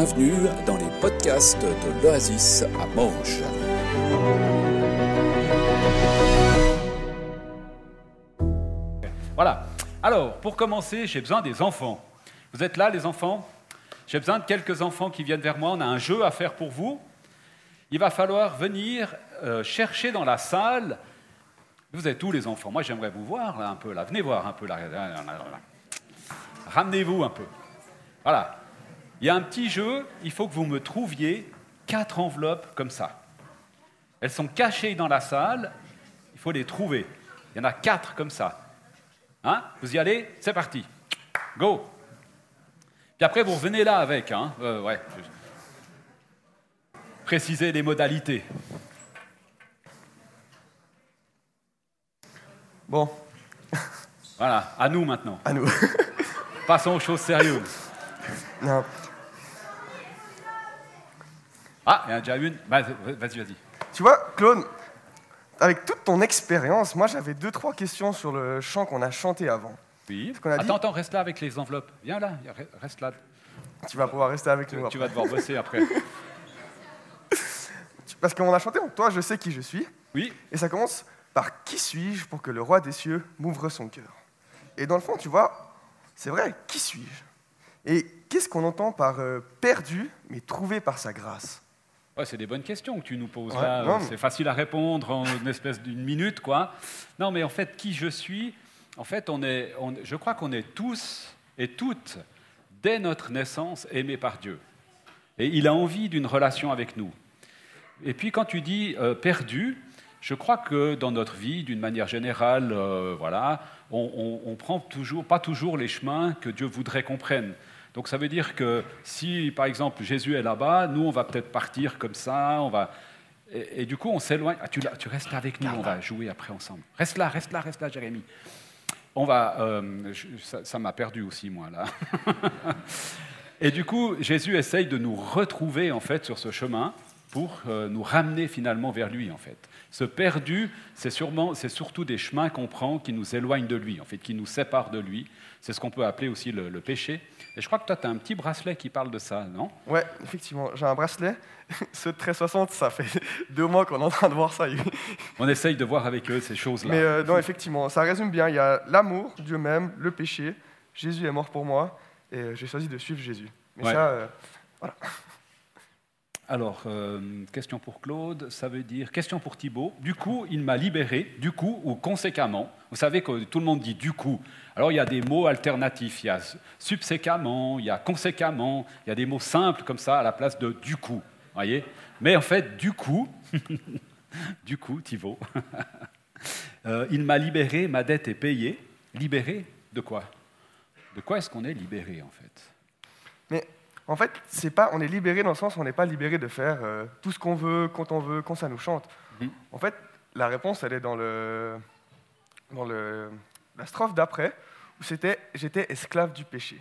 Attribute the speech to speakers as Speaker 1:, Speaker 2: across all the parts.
Speaker 1: bienvenue dans les podcasts de l'Oasis à Manche.
Speaker 2: Voilà. Alors, pour commencer, j'ai besoin des enfants. Vous êtes là, les enfants? J'ai besoin de quelques enfants qui viennent vers moi. On a un jeu à faire pour vous. Il va falloir venir euh, chercher dans la salle. Vous êtes où, les enfants? Moi, j'aimerais vous voir là, un peu. Là. Venez voir un peu. Ramenez-vous un peu. Voilà. Il y a un petit jeu. Il faut que vous me trouviez quatre enveloppes comme ça. Elles sont cachées dans la salle. Il faut les trouver. Il y en a quatre comme ça. Hein vous y allez C'est parti. Go. Puis après, vous revenez là avec. Hein euh, ouais. Précisez les modalités.
Speaker 3: Bon,
Speaker 2: Voilà, à nous maintenant.
Speaker 3: à nous.
Speaker 2: Passons aux choses sérieuses.
Speaker 3: non.
Speaker 2: Ah, il y en a déjà une. Vas-y, vas-y. vas-y.
Speaker 3: Tu vois, Claude, avec toute ton expérience, moi j'avais deux, trois questions sur le chant qu'on a chanté avant.
Speaker 2: Oui.
Speaker 3: qu'on a dit-
Speaker 2: Attends, attends, reste là avec les enveloppes. Viens là, reste là.
Speaker 3: Tu vas pouvoir rester avec
Speaker 2: Tu,
Speaker 3: nous
Speaker 2: tu
Speaker 3: après.
Speaker 2: vas devoir bosser après.
Speaker 3: Parce qu'on a chanté Toi, je sais qui je suis.
Speaker 2: Oui.
Speaker 3: Et ça commence par Qui suis-je pour que le roi des cieux m'ouvre son cœur Et dans le fond, tu vois, c'est vrai, qui suis-je? Et qu'est-ce qu'on entend par euh, perdu, mais trouvé par sa grâce?
Speaker 2: Ouais, c'est des bonnes questions que tu nous poses
Speaker 3: Ouais,
Speaker 2: là. C'est facile à répondre en une espèce d'une minute, quoi. Non, mais en fait, qui je suis En fait, on est, on- je crois qu'on est tous et toutes, dès notre naissance, aimés par Dieu. Et il a envie d'une relation avec nous. Et puis, quand tu dis euh, perdu, je crois que dans notre vie, d'une manière générale, euh, voilà, on, on, on prend toujours, pas toujours les chemins que Dieu voudrait qu'on prenne. Donc ça veut dire que si, par exemple, Jésus est là-bas, nous, on va peut-être partir comme ça, on va... Et, et du coup, on s'éloigne. Ah, tu, restes là avec nous, on va jouer après ensemble. Reste là, reste là, reste là, Jérémie. On va... euh, je- ça m'a perdu aussi, moi, là. Et du coup, Jésus essaye de nous retrouver en fait sur ce chemin pour euh, nous ramener finalement vers lui en fait. Ce perdu, c'est sûrement, c'est surtout des chemins qu'on prend qui nous éloignent de lui, en fait, qui nous séparent de lui. C'est ce qu'on peut appeler aussi le, le péché. Et je crois que toi, tu as un petit bracelet qui parle de ça, non?
Speaker 3: Ouais, effectivement, j'ai un bracelet. Ce de 1360, ça fait deux mois qu'on est en train de voir ça.
Speaker 2: On essaye de voir avec eux ces choses-là.
Speaker 3: Mais euh, non, effectivement, ça résume bien. Il y a l'amour, Dieu même, le péché. Jésus est mort pour moi et euh, j'ai choisi de suivre Jésus. Mais
Speaker 2: Ouais.
Speaker 3: ça, euh,
Speaker 2: Alors, euh, question pour Claude, ça veut dire question pour Thibault. Du coup, il m'a libéré, du coup ou conséquemment. Vous savez que tout le monde dit du coup. Alors, il y a des mots alternatifs. Il y a subséquemment, il y a conséquemment, il y a des mots simples comme ça à la place de du coup. Voyez? Mais en fait, du coup, du coup, Thibault, euh, il m'a libéré, ma dette est payée. Libéré de quoi? De quoi est-ce qu'on est libéré en fait?
Speaker 3: Mais en fait, c'est pas, on est libéré dans le sens où on n'est pas libéré de faire euh, tout ce qu'on veut, quand on veut, quand ça nous chante.
Speaker 2: Mhm.
Speaker 3: En fait, la réponse, elle est dans, le, dans le, la strophe d'après, où c'était « j'étais esclave du péché ».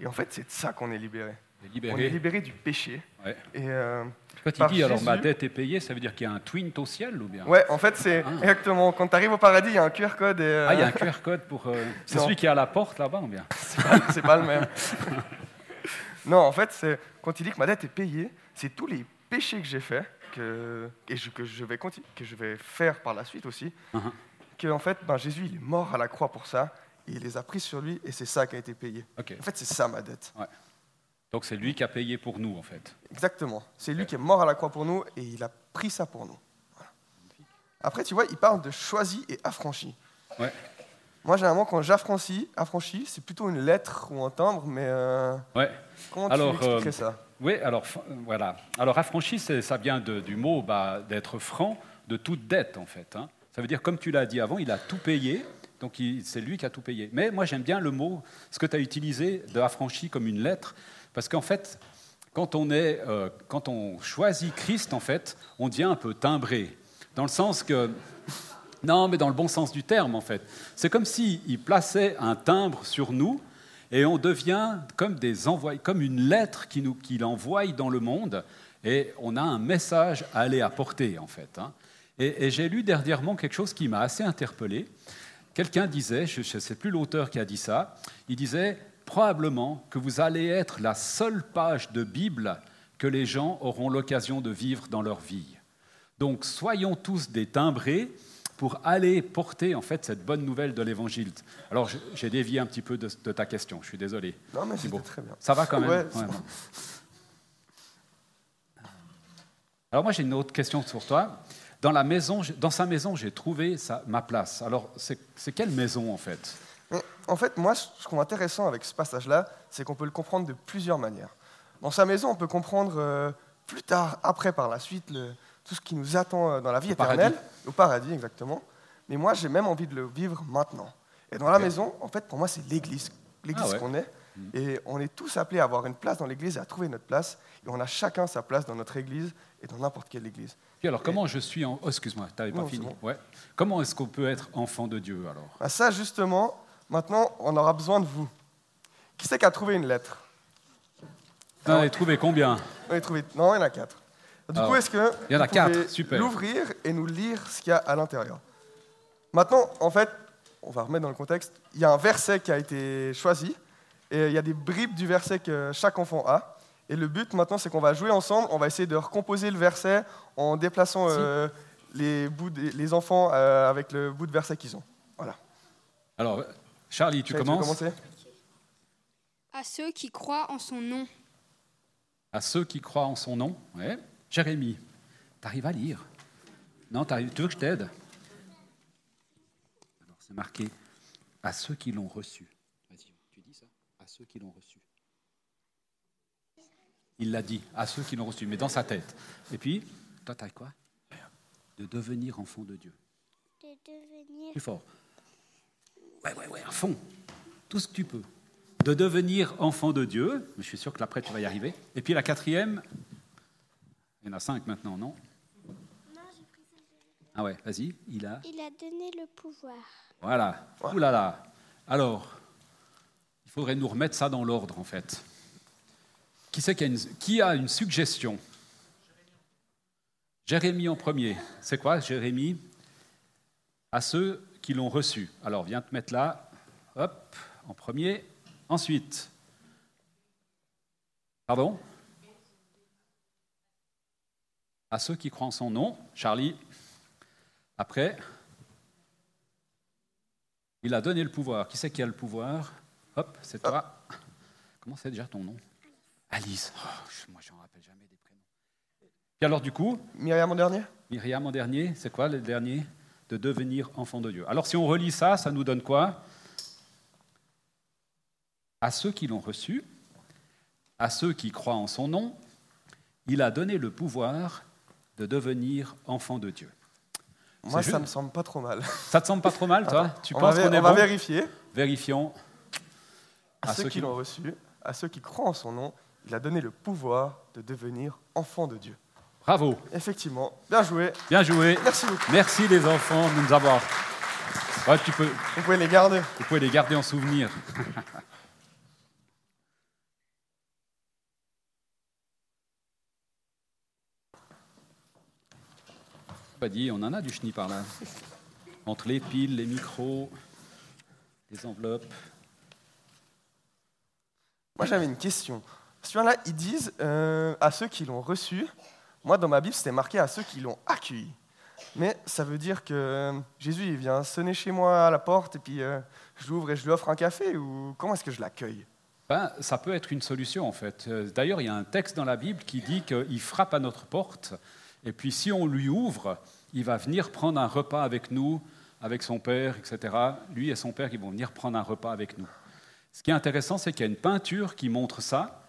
Speaker 3: Et en fait, c'est de ça qu'on est libéré.
Speaker 2: On est
Speaker 3: On est
Speaker 2: libéré.
Speaker 3: du péché.
Speaker 2: Ouais.
Speaker 3: Et euh,
Speaker 2: Quand il dit alors ma dette est payée, ça veut dire qu'il y a un twin au ciel ou bien?
Speaker 3: Ouais, en fait, c'est
Speaker 2: Ah.
Speaker 3: exactement, quand tu arrives au paradis, il y a un QR code et... euh,
Speaker 2: Ah, il y a un QR code pour. euh, C'est celui qui est à la porte là-bas ou bien?
Speaker 3: C'est pas le même. non, en fait, c'est quand il dit que ma dette est payée, c'est tous les péchés que j'ai faits que, et je- que, je vais conti- que je vais faire par la suite aussi,
Speaker 2: Mhm.
Speaker 3: que en fait, ben, Jésus, il est mort à la croix pour ça, et il les a pris sur lui, et c'est ça qui a été payé. En fait, c'est ça ma dette.
Speaker 2: Donc c'est lui qui a payé pour nous en fait.
Speaker 3: Exactement. C'est lui qui est mort à la croix pour nous, et il a pris ça pour nous. Voilà. Après, tu vois, il parle de choisi et affranchi.
Speaker 2: Ouais.
Speaker 3: Moi, généralement, quand j'affranchis, affranchi, c'est plutôt une lettre ou un timbre, mais euh,
Speaker 2: Ouais.
Speaker 3: comment
Speaker 2: Alors,
Speaker 3: tu expliquerais
Speaker 2: euh,
Speaker 3: ça?
Speaker 2: Oui, alors euh, voilà. Alors affranchi, ça vient de- du mot bah, d'être franc de toute dette en fait. hein. Ça veut dire, comme tu l'as dit avant, il a tout payé. Donc c'est lui qui a tout payé. Mais moi j'aime bien le mot, ce que tu as utilisé de affranchi comme une lettre, parce qu'en fait, quand on, est, euh, quand on choisit Christ, en fait, on devient un peu timbré. Dans le sens que Non, mais dans le bon sens du terme, en fait. C'est comme s'il plaçait un timbre sur nous et on devient comme, des envois, comme une lettre qu'il envoie dans le monde et on a un message à aller apporter, en fait. hein. Et, et j'ai lu dernièrement quelque chose qui m'a assez interpellé. Quelqu'un disait, je ne sais plus l'auteur qui a dit ça, il disait probablement que vous allez être la seule page de Bible que les gens auront l'occasion de vivre dans leur vie. Donc soyons tous des timbrés pour aller porter en fait cette bonne nouvelle de l'Évangile. Alors j'ai dévié un petit peu de, ta question, je suis désolé.
Speaker 3: Non mais c'est très bien.
Speaker 2: Ça va quand même. Alors moi j'ai une autre question sur toi. Dans, la maison, dans sa maison, j'ai trouvé ma place. Alors c'est quelle maison en fait?
Speaker 3: En fait, moi, ce qui est intéressant avec ce passage-là, c'est qu'on peut le comprendre de plusieurs manières. Dans sa maison, on peut comprendre euh, plus tard, après, par la suite, le, tout ce qui nous attend euh, dans la vie éternelle, au paradis exactement. Mais moi, j'ai même envie de le vivre maintenant. Et dans la maison, en fait, pour moi, c'est l'église, l'église ah qu'on est. Mm. Et on est tous appelés à avoir une place dans l'église et à trouver notre place. Et on a chacun sa place dans notre église et dans n'importe quelle église.
Speaker 2: Et alors, comment je suis en... Oh, excuse-moi, tu n'avais pas fini. Ouais. Comment est-ce qu'on peut être enfant de Dieu alors?
Speaker 3: Ah, Ça, justement, maintenant, on aura besoin de vous. Qui c'est qui a trouvé une lettre?
Speaker 2: On a trouvé combien?
Speaker 3: On a trouvé... Non, il y en a quatre. Du coup, est-ce que
Speaker 2: il y en a quatre, super.
Speaker 3: l'ouvrir et nous lire ce qu'il y a à l'intérieur? Maintenant, en fait, on va remettre dans le contexte, il y a un verset qui a été choisi, et il y a des bribes du verset que chaque enfant a. Et le but maintenant, c'est qu'on va jouer ensemble, on va essayer de recomposer le verset en déplaçant euh, les, bouts les enfants euh, avec le bout de verset qu'ils ont. Voilà.
Speaker 2: Alors, Charlie, tu commences?
Speaker 3: commencer?
Speaker 4: À ceux qui croient en son nom.
Speaker 2: À ceux qui croient en son nom, ouais. Jérémie, t'arrives à lire? Non, tu veux que je t'aide? Alors, c'est marqué à ceux qui l'ont reçu. Vas-y, tu dis ça À ceux qui l'ont reçu. Il l'a dit, à ceux qui l'ont reçu, mais dans sa tête. Et puis, toi, t'as quoi? De devenir enfant de Dieu.
Speaker 4: De devenir.
Speaker 2: Plus fort. Ouais, ouais, ouais, à fond. Tout ce que tu peux. De devenir enfant de Dieu. Je suis sûr que l'après, tu vas y arriver. Et puis la quatrième, il y en a cinq maintenant, non? Non, j'ai pris Ah ouais, vas-y, il a
Speaker 4: Il a donné le pouvoir.
Speaker 2: Voilà. Ouh là là. Alors, il faudrait nous remettre ça dans l'ordre, en fait. Qui, c'est qui, a une, qui a une suggestion? Jérémie en premier. C'est quoi, Jérémie? À ceux qui l'ont reçu. Alors, viens te mettre là. Hop, en premier. Ensuite. Pardon? À ceux qui croient en son nom. Charlie, après, il a donné le pouvoir. Qui c'est qui a le pouvoir? Hop, c'est toi. Comment c'est déjà ton nom? Alice. Oh, moi, je n'en rappelle jamais des prénoms. Et alors, du coup
Speaker 3: Myriam en dernier?
Speaker 2: Myriam en dernier, c'est quoi le dernier? De devenir enfant de Dieu. Alors, si on relit ça, ça nous donne quoi? À ceux qui l'ont reçu, à ceux qui croient en son nom, il a donné le pouvoir de devenir enfant de Dieu.
Speaker 3: Moi, ça me semble pas trop mal.
Speaker 2: Ça te semble pas trop mal, toi
Speaker 3: Tu on penses qu'on est On va vérifier.
Speaker 2: Vérifions.
Speaker 3: À, ceux, qui l'ont reçu, à ceux qui croient en son nom, il a donné le pouvoir de devenir enfant de Dieu.
Speaker 2: Bravo.
Speaker 3: Effectivement. Bien joué.
Speaker 2: Bien joué.
Speaker 3: Merci beaucoup.
Speaker 2: Merci les enfants de nous avoir. Ouais, tu peux...
Speaker 3: Vous pouvez les garder.
Speaker 2: Vous pouvez les garder en souvenir. dit, on en a du chenille par là. Entre les piles, les micros, les enveloppes.
Speaker 3: Moi, j'avais une question. Sur là, ils disent euh, à ceux qui l'ont reçu. Moi, dans ma Bible, c'était marqué à ceux qui l'ont accueilli. Mais ça veut dire que Jésus, il vient sonner chez moi à la porte et puis euh, je l'ouvre et je lui offre un café ou comment est-ce que je l'accueille?
Speaker 2: Ben, Ça peut être une solution en fait. D'ailleurs, il y a un texte dans la Bible qui dit qu'il frappe à notre porte et puis si on lui ouvre, il va venir prendre un repas avec nous, avec son père, etc. Lui et son père, ils vont venir prendre un repas avec nous. Ce qui est intéressant, c'est qu'il y a une peinture qui montre ça.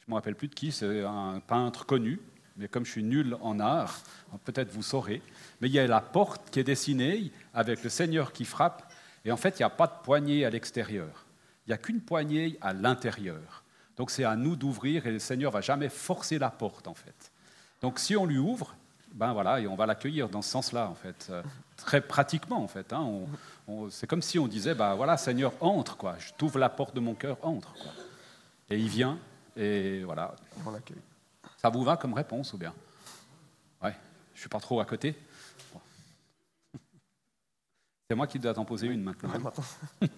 Speaker 2: Je ne me rappelle plus de qui, c'est un peintre connu, mais comme je suis nul en art, peut-être vous saurez. Mais il y a la porte qui est dessinée avec le Seigneur qui frappe, et en fait, il n'y a pas de poignée à l'extérieur. Il n'y a qu'une poignée à l'intérieur. Donc c'est à nous d'ouvrir, et le Seigneur va jamais forcer la porte, en fait. Donc si on lui ouvre, ben voilà, et on va l'accueillir dans ce sens-là, en fait, euh, très pratiquement, en fait. Hein, c'est comme si on disait, ben voilà, Seigneur, entre, quoi. Je t'ouvre la porte de mon cœur, entre. Quoi. Et il vient, et voilà.
Speaker 3: On l'accueille.
Speaker 2: Ça vous va comme réponse ou bien? Ouais, je suis pas trop à côté. C'est moi qui dois t'en poser une maintenant.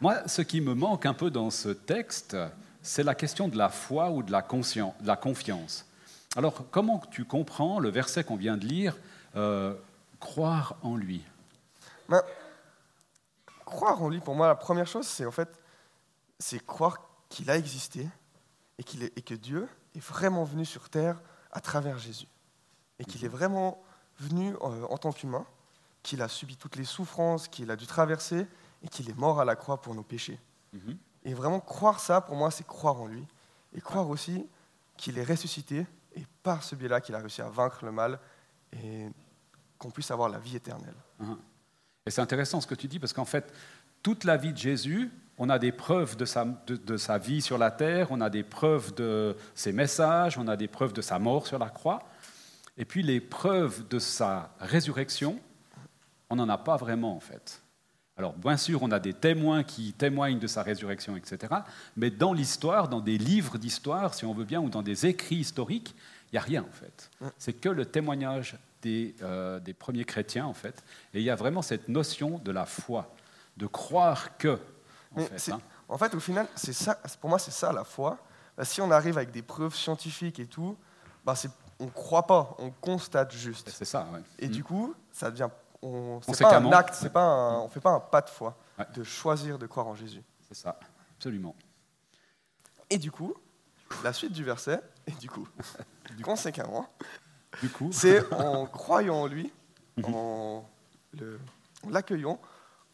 Speaker 2: Moi, ce qui me manque un peu dans ce texte, c'est la question de la foi ou de la, conscience, de la confiance. Alors, comment tu comprends le verset qu'on vient de lire, euh, croire en lui?
Speaker 3: Ben, croire en lui, pour moi, la première chose, c'est en fait, c'est croire qu'il a existé et, qu'il est- et que Dieu est vraiment venu sur terre à travers Jésus. Et qu'il est vraiment venu euh, en tant qu'humain, qu'il a subi toutes les souffrances qu'il a dû traverser et qu'il est mort à la croix pour nos péchés.
Speaker 2: Mhm.
Speaker 3: Et vraiment croire ça, pour moi, c'est croire en lui. Et croire aussi qu'il est ressuscité et par ce biais-là qu'il a réussi à vaincre le mal et qu'on puisse avoir la vie éternelle.
Speaker 2: Et c'est intéressant ce que tu dis, parce qu'en fait, toute la vie de Jésus, on a des preuves de sa, de sa vie sur la terre, on a des preuves de ses messages, on a des preuves de sa mort sur la croix, et puis les preuves de sa résurrection, on n'en a pas vraiment en fait. Alors bien sûr, on a des témoins qui témoignent de sa résurrection, etc. Mais dans l'histoire, dans des livres d'histoire, si on veut bien, ou dans des écrits historiques, il n'y a rien en fait. C'est que le témoignage des, euh, des premiers chrétiens en fait. Et il y a vraiment cette notion de la foi, de croire que. En fait, hein.
Speaker 3: En fait, au final, c'est ça, pour moi, c'est ça la foi. Bah, si on arrive avec des preuves scientifiques et tout, bah, on ne croit pas, on constate juste.
Speaker 2: C'est ça, ouais.
Speaker 3: Et
Speaker 2: Mm.
Speaker 3: du coup, ça devient. On, c'est pas un acte, c'est pas un- on fait pas un pas de foi,
Speaker 2: Ouais.
Speaker 3: de choisir de croire en Jésus.
Speaker 2: C'est ça, absolument.
Speaker 3: Et du coup, la suite du verset, et du coup, conséquemment,
Speaker 2: Du coup,
Speaker 3: c'est en croyant en lui,
Speaker 2: Mhm.
Speaker 3: en l'accueillant,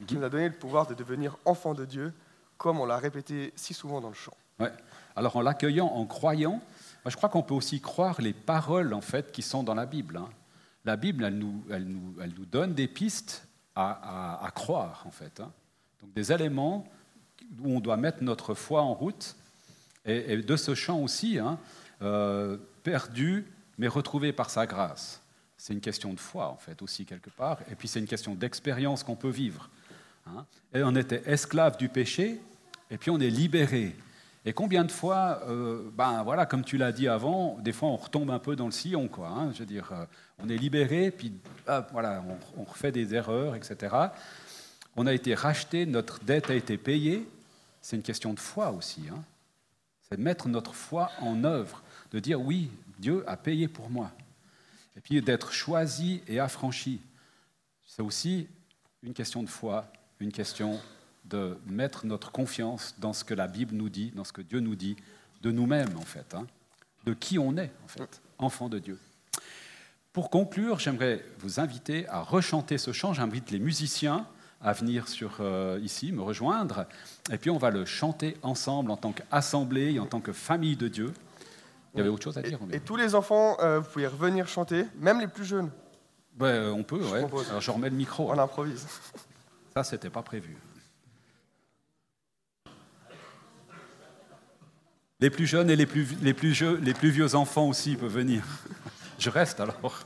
Speaker 3: qu'il nous a donné le pouvoir de devenir enfant de Dieu, comme on l'a répété si souvent dans le chant.
Speaker 2: Ouais. Alors en l'accueillant, en croyant, moi, je crois qu'on peut aussi croire les paroles en fait qui sont dans la Bible. hein. La Bible, elle nous, donne des pistes à, croire en fait. hein. Donc des éléments où on doit mettre notre foi en route. Et, et de ce chant aussi, hein, euh, perdu mais retrouvé par sa grâce. C'est une question de foi en fait aussi quelque part. Et puis c'est une question d'expérience qu'on peut vivre. hein. Et on était esclave du péché, et puis on est libéré. Et combien de fois, euh, ben voilà, comme tu l'as dit avant, des fois on retombe un peu dans le sillon, quoi. hein. je veux dire, euh, on est libéré, puis hop, voilà, on, on refait des erreurs, etc. On a été racheté, notre dette a été payée. C'est une question de foi aussi. hein. C'est de mettre notre foi en œuvre, de dire oui, Dieu a payé pour moi. Et puis d'être choisi et affranchi. C'est aussi une question de foi, une question de mettre notre confiance dans ce que la Bible nous dit, dans ce que Dieu nous dit, de nous-mêmes en fait, hein, de qui on est en fait, enfant de Dieu. Pour conclure, j'aimerais vous inviter à rechanter ce chant. J'invite les musiciens à venir sur, euh, ici, me rejoindre, et puis on va le chanter ensemble en tant qu'assemblée et en tant que famille de Dieu. Il y avait autre chose à
Speaker 3: Et,
Speaker 2: dire bien
Speaker 3: et tous les enfants, euh, vous pouvez revenir chanter, même les plus jeunes.
Speaker 2: Ouais, On peut,
Speaker 3: Je
Speaker 2: ouais. Alors je remets le micro.
Speaker 3: On improvise.
Speaker 2: Ça, c'était pas prévu. Les plus jeunes et les plus, les plus, vieux enfants aussi peuvent venir. Je reste alors.